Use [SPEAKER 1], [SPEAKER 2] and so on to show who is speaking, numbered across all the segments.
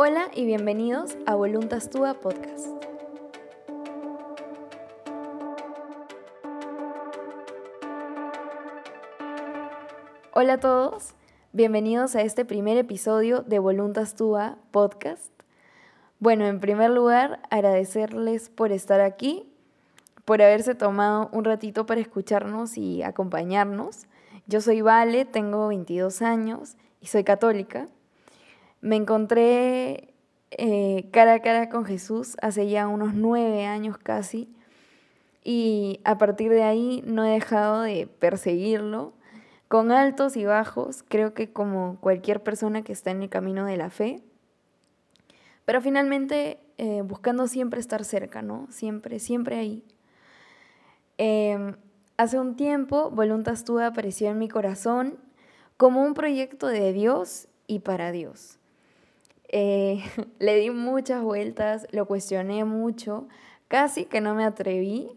[SPEAKER 1] Hola y bienvenidos a Voluntas Tua Podcast. Hola a todos, bienvenidos a este primer episodio de Voluntas Tua Podcast. Bueno, en primer lugar, agradecerles por estar aquí, por haberse tomado un ratito para escucharnos y acompañarnos. Yo soy Vale, tengo 22 años y soy católica. Me encontré eh, cara a cara con Jesús hace ya unos nueve años casi y a partir de ahí no he dejado de perseguirlo con altos y bajos, creo que como cualquier persona que está en el camino de la fe, pero finalmente eh, buscando siempre estar cerca, ¿no? Siempre, siempre ahí. Em, hace un tiempo, Voluntas Tua apareció en mi corazón como un proyecto de Dios y para Dios. Eh, le di muchas vueltas, lo cuestioné mucho, casi que no me atreví,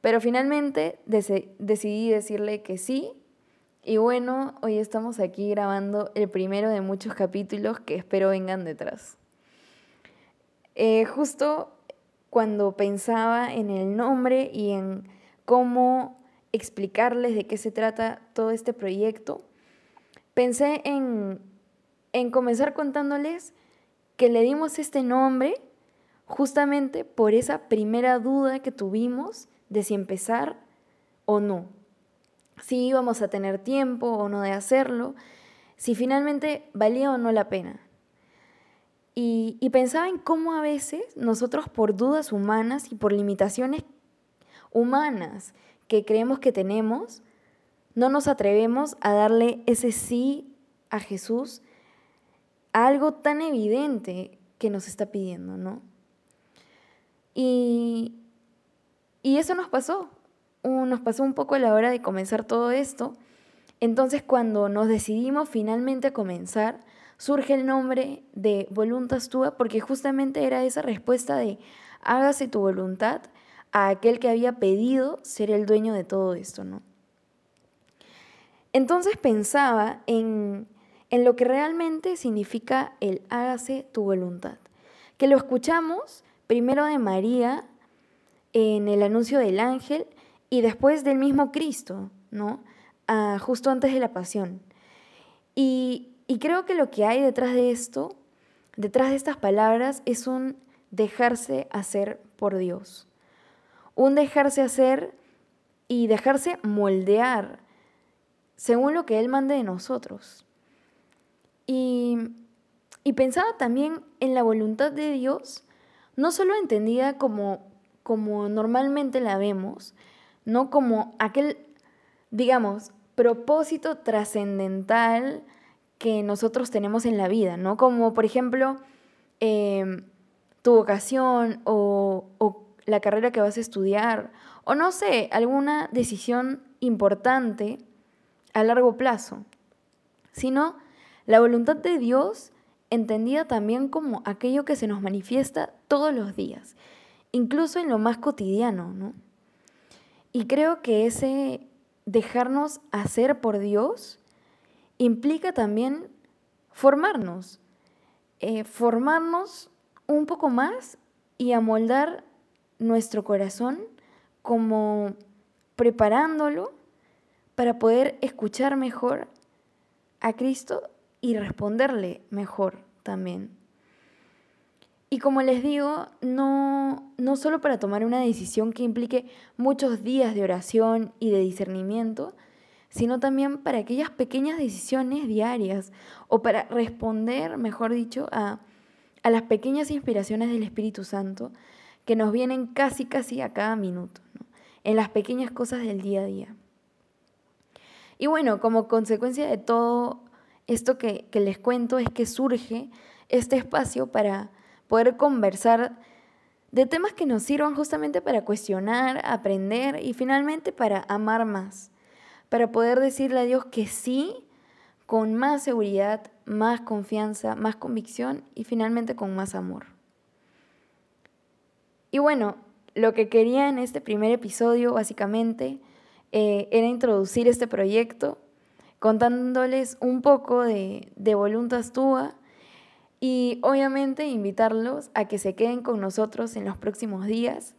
[SPEAKER 1] pero finalmente decidí decirle que sí. Y bueno, hoy estamos aquí grabando el primero de muchos capítulos que espero vengan detrás. Eh, justo cuando pensaba en el nombre y en cómo explicarles de qué se trata todo este proyecto, pensé en en comenzar contándoles que le dimos este nombre justamente por esa primera duda que tuvimos de si empezar o no, si íbamos a tener tiempo o no de hacerlo, si finalmente valía o no la pena. Y, y, pensaba en cómo a veces nosotros por dudas humanas y por limitaciones humanas que creemos que tenemos, no nos atrevemos a darle ese sí a Jesús algo tan evidente que nos está pidiendo, ¿no? Y, y eso nos pasó, nos pasó un poco a la hora de comenzar todo esto. Entonces cuando nos decidimos finalmente a comenzar, surge el nombre de Voluntas Tua porque justamente era esa respuesta de hágase tu voluntad a aquel que había pedido ser el dueño de todo esto, ¿no? Entonces pensaba en en lo que realmente significa el hágase tu voluntad, que lo escuchamos primero de María en el anuncio del ángel y después del mismo Cristo, ¿no? Ah, justo antes de la pasión. Y, y creo que lo que hay detrás de esto, detrás de estas palabras, es un dejarse hacer por Dios. Un dejarse hacer y dejarse moldear según lo que Él mande de nosotros. Y, pensaba también en la voluntad de Dios, no solo entendida como, como normalmente la vemos, no como aquel, digamos, propósito trascendental que nosotros tenemos en la vida, ¿no? Como por ejemplo em, tu vocación o, o la carrera que vas a estudiar, o no sé, alguna decisión importante a largo plazo, sino la voluntad de Dios entendida también como aquello que se nos manifiesta todos los días, incluso en lo más cotidiano, ¿no? Y creo que ese dejarnos hacer por Dios implica también formarnos, eh, formarnos un poco más y amoldar nuestro corazón como preparándolo para poder escuchar mejor a Cristo y responderle mejor también. Y como les digo, no, no solo para tomar una decisión que implique muchos días de oración y de discernimiento, sino también para aquellas pequeñas decisiones diarias o para responder, mejor dicho, a, a las pequeñas inspiraciones del Espíritu Santo que nos vienen casi, casi a cada minuto, en las pequeñas cosas del día a día. Y bueno, como consecuencia de todo esto que, les cuento es que surge este espacio para poder conversar de temas que nos sirvan justamente para cuestionar, aprender y finalmente para amar más, para poder decirle a Dios que sí con más seguridad, más confianza, más convicción y finalmente con más amor. Y bueno, lo que quería en este primer episodio básicamente eh, era introducir este proyecto contándoles un poco de, de Voluntas Tua Y obviamente invitarlos a que se queden con nosotros en los próximos días.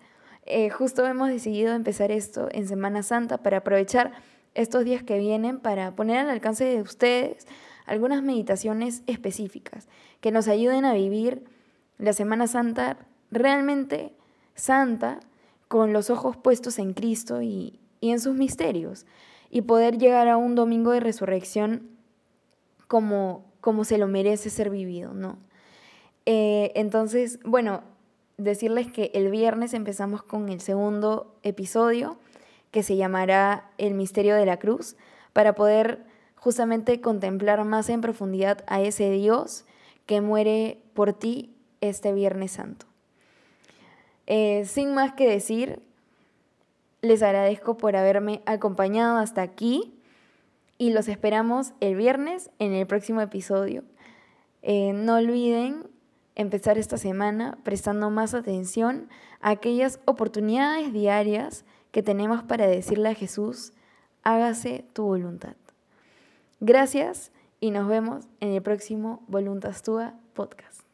[SPEAKER 1] Eh, justo hemos decidido empezar esto en Semana Santa para aprovechar estos días que vienen para poner al alcance de ustedes algunas meditaciones específicas que nos ayuden a vivir la Semana Santa realmente santa, con los ojos puestos en Cristo y, en sus misterios, y poder llegar a un domingo de resurrección como, como se lo merece ser vivido, ¿no? Eh, entonces, bueno, decirles que el viernes empezamos con el segundo episodio que se llamará El misterio de la cruz, para poder justamente contemplar más en profundidad a ese Dios que muere por ti este Viernes Santo. Eh, sin más que decir, les agradezco por haberme acompañado hasta aquí y los esperamos el viernes en el próximo episodio. Eh, no olviden empezar esta semana prestando más atención a aquellas oportunidades diarias que tenemos para decirle a Jesús, hágase tu voluntad. Gracias y nos vemos en el próximo Voluntas Tua podcast.